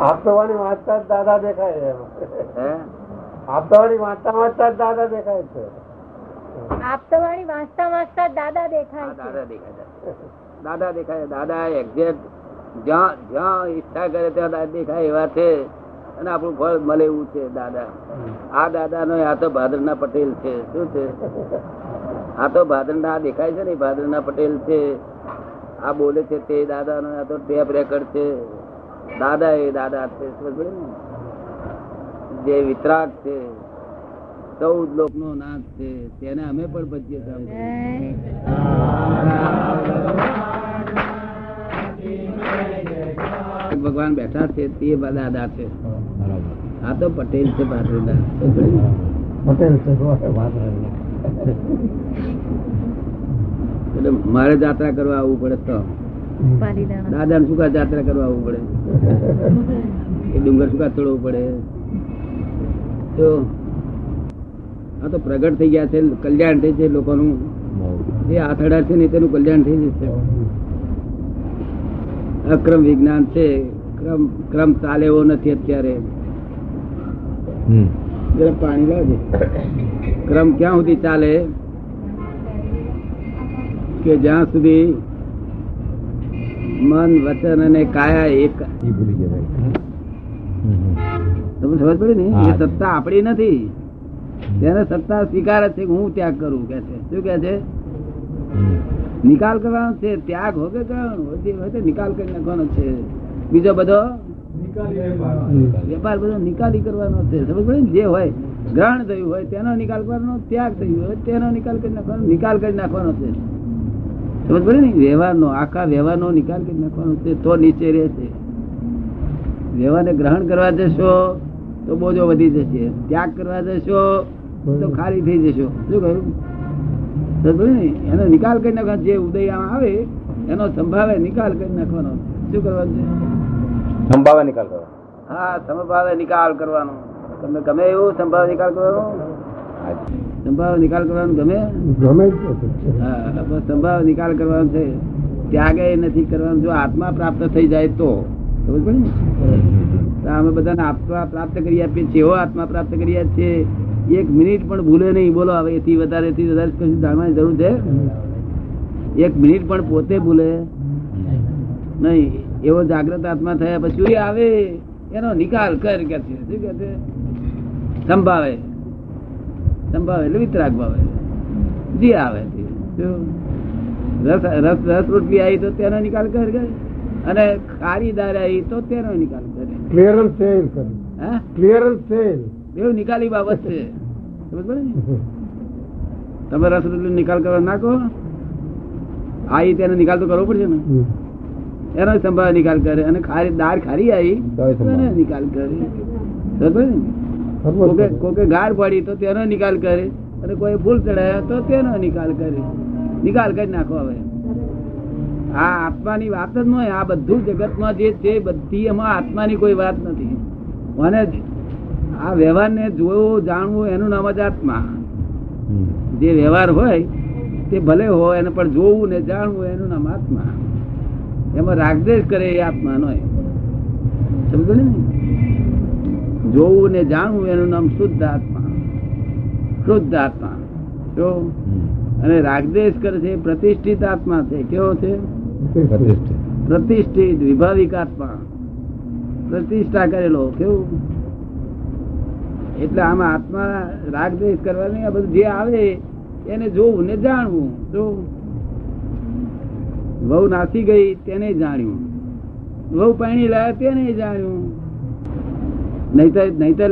આપતવાણી વાંચતા જ દાદા દેખાય છે. એમાં. વાંચતા વાંચતા જ દાદા દેખાય છે. આપતવાણી વાંચતા વાંચતા દાદા દેખાય દાદા દેખાય દાદા દેખાય દાદા એક્ઝેક્ટ જ્યાં જ્યાં ઈચ્છા કરે ત્યાં દાદા દેખાય એવા છે. અને આપણું ફળ મળે એવું છે દાદા. આ દાદા નો આ તો ભાદરના પટેલ છે. શું છે? આ તો ભાદરના દેખાય છે ને ભાદરના પટેલ છે. આ બોલે છે તે દાદા નો આ તો ટેપ રેકર્ડ છે. દાદા એ દાદા જે વિતરાગ છે, ચૌદ લોક નો નાથ છે, તેને અમે પણ ભજીએ ભગવાન બેઠા છે, તે દાદા છે. આ તો પટેલ છે પટેલ છે. એટલે મારે જાત્રા કરવા આવવું પડે તો. દાદા શું કા જાત્રા કરવા આવવું પડે? એ ડુંગર શું ચડવું પડે? તો આ તો પ્રગટ થઈ ગયા છે કલ્યાણ થઈ છે લોકોનું. જે આથડા છે ને તેનું કલ્યાણ થઈ જશે. અક્રમ વિજ્ઞાન છે ક્રમ ક્રમ ચાલે એવો નથી અત્યારે. પાણી લાવજે. ક્રમ ક્યાં સુધી ચાલે? કે જ્યાં સુધી મન વચન અને કાયા એક. તમને ખબર પડી ને? એ સત્તા આપણી નથી. તેને સત્તા સ્વીકાર છે કે હું ત્યાગ કરું કે છે. શું કે છે? નિકાલ કરવાનો છે ત્યાગ હોગે કરવાનો? હોય તે- નિકાલ કરી નાખવાનો છે. બીજો બધો? વેપાર બધો નિકાલી કરવાનો છે. સમજ પડે જે હોય ગ્રહણ થયું હોય તેનો નિકાલ કરવાનો ત્યાગ થયું હોય તેનો નિકાલ કરી નાખવાનો નિકાલ કરી નાખવાનો છે. સમજ પડે ને? વ્યવહારનો આખા વ્યવહારનો નિકાલ કરી નાખવાનો છે તો નીચે રહે છે. વ્યવહારને ગ્રહણ કરવા જશો તો બોજો વધી જશે. ત્યાગ કરવા જશો તો ખાલી થઈ જશો. શું કહ્યું? સમજ પડી ને? એનો નિકાલ કરી નાખવાનો જે ઉદય આવે એનો સંભાવે નિકાલ કરી નાખવાનો. શું કરવાનું છે? સંભાવે નિકાલ કરવાનો. હા સંભાવે નિકાલ કરવાનો. તમને ગમે એવું સંભાવે નિકાલ કરવાનો. સંભાવ નિકાલ કરવાનો ગમે? ગમે હા બસ સંભાવ નિકાલ કરવાનો છે. ત્યાગે નથી કરવાનો. જો આત્મા પ્રાપ્ત થઈ જાય તો. સમજ પડે ને? અમે બધાને આત્મા પ્રાપ્ત કરી આપીએ છીએ. એવો આત્મા પ્રાપ્ત કરી આપીએ છીએ એક મિનિટ પણ ભૂલે નહીં. બોલો હવે એથી વધારે એથી વધારે કશું જાણવાની જરૂર છે? એક મિનિટ પણ પોતે ભૂલે? નહીં. એવો જાગ્રત આત્મા થયા પછી આવે. એનો નિકાલ કર કે છે. શું કે છે? સંભાવે સંભાવે એટલે વિતરાગ ભાવે જે આવે રસ રસ રસ રોટલી આવી તો તેનો નિકાલ કર. અને ખારી આવી તો તેનો નિકાલ કરે. ક્લિયરન્સ સેલ કરે. હા? ક્લિયરન્સ સેલ એવું નિકાલી બાબત છે. સમજ ને? તમે રસ રોટલી નિકાલ કરવા નાખો આવી તેનો નિકાલ તો કરવો પડશે ને. એનો સંભાવ નિકાલ કરે. અને ખારી દાળ ખારી આવી તો નિકાલ કરે. સમજ ને? કોકે ગાર પડી તો તેનો નિકાલ કરે અને કોઈ ભૂલ ચડાયા તો તેનો નિકાલ કરે. નિકાલ કરી નાખો હવે. આ આત્માની વાત જ નહીં આ બધું જગતમાં જે છે બધી એમાં આત્માની કોઈ વાત નથી. મને આ વ્યવહારને જોવું જાણવું એનું નામ જ આત્મા. જે વ્યવહાર હોય તે ભલે હોય એને પણ જોવું ને જાણવું એનું નામ આત્મા. એમાં રાગદેશ કરે એ આત્મા નો સમજો ને? જોવું ને જાણવું એનું નામ શુદ્ધ આત્મા. શુદ્ધ આત્મા. જો? અને રાગદેશ કરે છે પ્રતિષ્ઠિત આત્મા છે. કેવો છે? પ્રતિષ્ઠિત. વિભાવિક આત્મા. પ્રતિષ્ઠા કરેલો. કેવું? એટલે આમાં આત્મા રાગદેશ કરવાની આ બધું જે આવે એને જોવું ને જાણવું. જો? વહુ નાસી ગઈ તેને જાણ્યું. વહુ પાણી લાયા તેને જાણ્યું. નહીતર નહીતર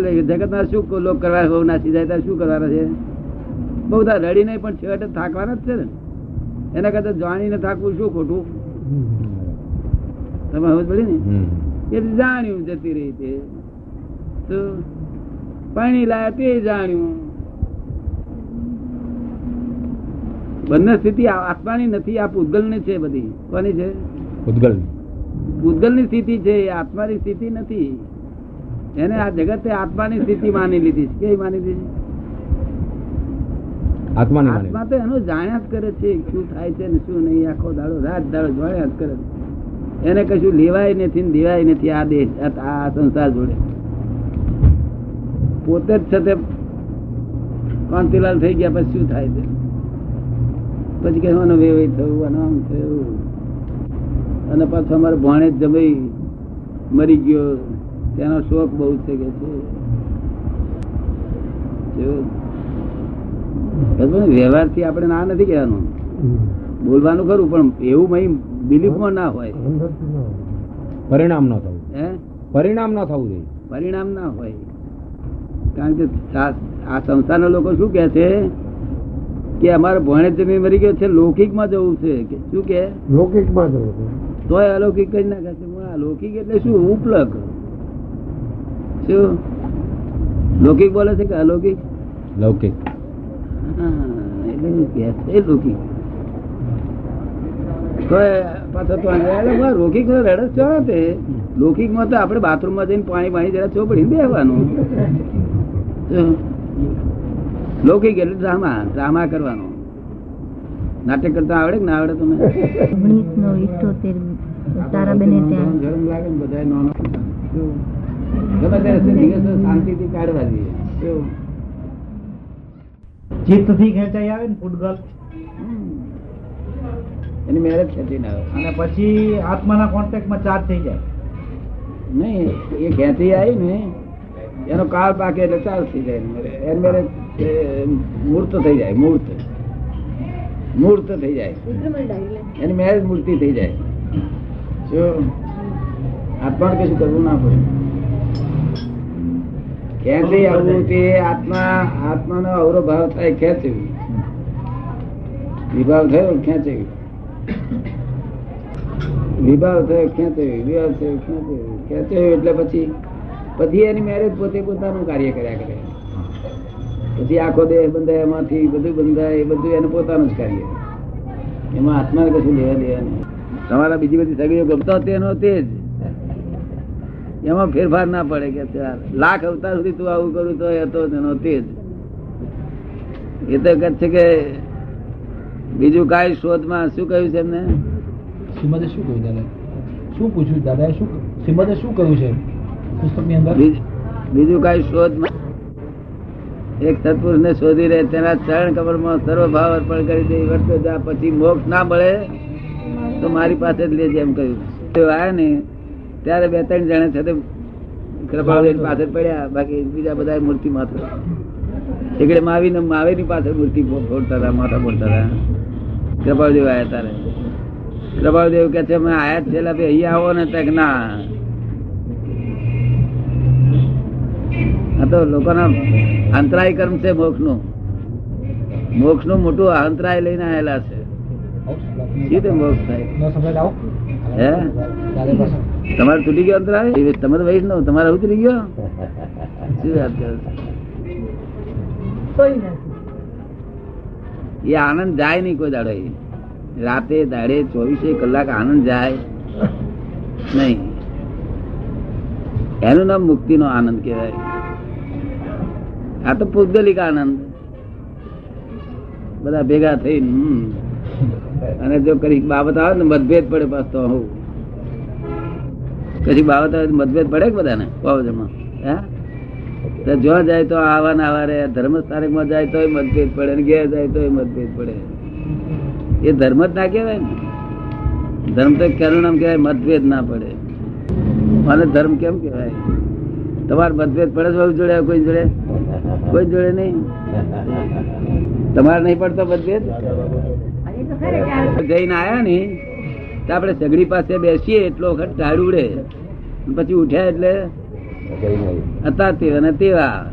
શું લોક કરવા બહુ નાસી જાય શું કરવાના છે? બહુ બધા રડી નહીં પણ છેવટે થાકવાના જ છે ને. એના કરતા જાણીને થાકવું શું ખોટું? તમે સમજ પડી ને? એ જાણ્યું જતી રહી તે પાણી લાયા તે જાણ્યું. બંને સ્થિતિ આ આત્માની નથી આ પૂતગલની છે બધી. કોની છે? પૂતગલ પૂતગલની સ્થિતિ છે આત્માની સ્થિતિ નથી. એને આ જગતે આત્માની સ્થિતિ માની લીધી છે. કેવી માની લીધી આત્માની આત્મા તો એનું જાણ્યા જ કરે છે શું થાય છે ને શું નહીં આખો દાડો રાત દાડો જોયા જ કરે એને કશું લેવાય નથી ને દેવાય નથી આ દેશ આ સંસાર જોડે. પોતે જ છે તે કાંતિલાલ થઈ ગયા પછી શું થાય છે? પછી કહેવાનું વેવાઈ થયું આમ થયું. અને પાછું અમારે ભણે જ જમાઈ મરી ગયો. તેનો શોખ બહુ છે કે છે. વ્યવહારથી આપણે ના નથી કહેવાનું. બોલવાનું ખરું પણ એવું મહી બિલીફમાં ના હોય. પરિણામ ન થવું. હે? પરિણામ ન થવું જોઈએ. પરિણામ ના હોય. કારણ કે આ સંસ્થાના લોકો શું કે છે? કે અમારે ભણે જમી મરી ગયો છે લૌકિકમાં જવું છે. કે શું કે લૌકિકમાં જવું છે. તોય અલૌકિક જ ના કહે છે અલૌકિક એટલે શું? ઉપલક શું? લૌકિક બોલે છે કે અલૌકિક? લૌકિક. એટલે લૌકિક. તોય પાછો તો આને અરે વાહ, લૌકિક નો રડસ છો તે. લૌકિકમાં તો આપણે બાથરૂમમાં જઈને પાણી પાણી જરા ચોપડી બેહવાનું. શું? લૌકિક એટલે ડ્રામા ડ્રામા કરવાનો. નાટક કરતા આવડે કે ના આવડે તમે ત્યાં. ગરમ લાગે ને બધાય નાનો. શું? ગમે તે રસ્તે દિવસો શાંતિથી કાઢવા જોઈએ. ચિત્તથી ખેંચાઈ આવે ને ફૂટગલ? એની મેરેજ ખેંચીને આવે. અને પછી આત્માના કોન્ટેક્ટ ચાર્જ થઈ જાય. નહીં એ ખેંચી આવી ને એનો કાળ પાકે એટલે ચાલ થઈ જાય. એની મેરેજ મૂર્ત થઈ જાય મૂર્ત. મૂર્ત થઈ જાય. એની મેરેજ મૂર્તિ થઈ જાય. જો આત્માને કશું કરવું ના પડે. ખેંચી આવવું તે આત્મા, આત્માનો અવરો ભાવ થાય ખેંચવું. વિભાવ થયો, ખેંચવી. વિભાવ થયો, ખેંચવી. વિભાવ થયો, ખેંચવી. ખેંચવી એટલે પછી પછી એની મેરેજ પોતે પોતાનું કાર્ય કર્યા કરે. પછી આખો દેહ બંધાય, એમાંથી બધું બંધાય, એ બધું એનું પોતાનું જ કાર્ય. એમાં આત્માને કશું લેવા દેવા નહીં. તમારા બીજી બધી સગીઓ ગમતા તેનો તે જ. એમાં ફેરફાર ના પડે કે લાખ અવતાર સુધી તું આવું કરું તો હતો તેનો તે જ. એ તો કહે છે કે બીજું કાંઈ શોધમાં શું કહ્યું છે એમને? શ્રીમદે શું કહ્યું દાદા શું પૂછ્યું? દાદાએ શું શ્રીમદે શું કહ્યું છે? પુસ્તકની અંદર? બીજ- કાંઈ શોધમાં? એક સત્પુરુષ ને શોધી રહે તેના ચરણ કમરમાં સર્વ ભાવ અર્પણ કરી દે વર્તો જા પછી મોક્ષ ના મળે તો મારી પાસે જ લેજે એમ કહ્યું. તે આયા ને ત્યારે બે ત્રણ જણા સાથે કૃપાળુની પાસે જ પડ્યા. બાકી બીજા બધા મૂર્તિ માથે. એકડે માવી ને માવેની પાછળ મૂર્તિ ફોડતા હતા માથા ફોડતા હતા. કૃપાળદેવ આવ્યા તારે કૃપાળદેવ કે છે અમે આયા જ છે એટલે ભઈ અહીંયા આવો ને તક ના. આ તો લોકોના અંતરાય કર્મ છે મોક્ષનું મોક્ષનું મોટું અંતરાય લઈને આવેલા છે. મોક્ષ થાય? હે? તમારે તૂટી ગયો અંતરાય? એ તમે તો વૈષ્ણવ તમારે ઉતરી ગયો? શું વાત કરો એ આનંદ જાય નહીં કોઈ દાડો રાતે દાડે ચોવીસે કલાક આનંદ જાય નહીં. એનું નામ મુક્તિ નો આનંદ કહેવાય. આ તો પૌદ્ગલિક આનંદ. બધા ભેગા થઈને હમ. અને જો કઈ બાબત આવે ને મતભેદ પડે તો હું. કશી બાબત આવે મતભેદ પડે કે બધાને? બાબતમાં હા? જો જાય તો આવા ને આવા રે, ધર્મ સ્થાનકમાં જાય તોય મતભેદ પડે ને ઘેર જાય તોય મતભેદ પડે. એ ધર્મ જ ના કહેવાય ને. ધર્મ તો કેનું નામ કહેવાય, મતભેદ ના પડે. અને ધર્મ કેમ કહેવાય? તમારે મતભેદ પડે છે જોડે કોઈ જોડે? કોઈ જોડે નહીં. તમારે નહીં પડતો મતભેદ? જઈને આયા ને, તો આપણે સગડી પાસે બેસીએ એટલો વખત ટાળ ઉડે. પછી ઉઠ્યા એટલે હતા તેવા અને તેવા.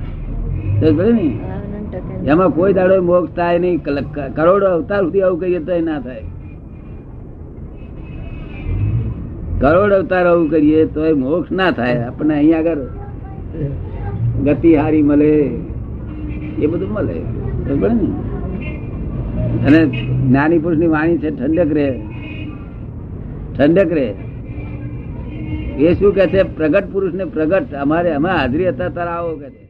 ને? એમાં કોઈ દાડો મોક્ષ થાય નહીં. કરોડો અવતાર સુધી આવું કહીએ તો ના થાય. કરોડ અવતાર આવું કરીએ તો મોક્ષ ના થાય. આપણને અહીંયા આગળ ગતિ હારી મળે. એ બધું મળે. બરાબર ને? અને જ્ઞાની પુરુષની વાણી છે, ઠંડક રે ઠંડક રે એ શું કે છે? પ્રગટ પુરુષ ને પ્રગટ. અમારે, અમે હાજરી હતા, તારા આવો કે છે.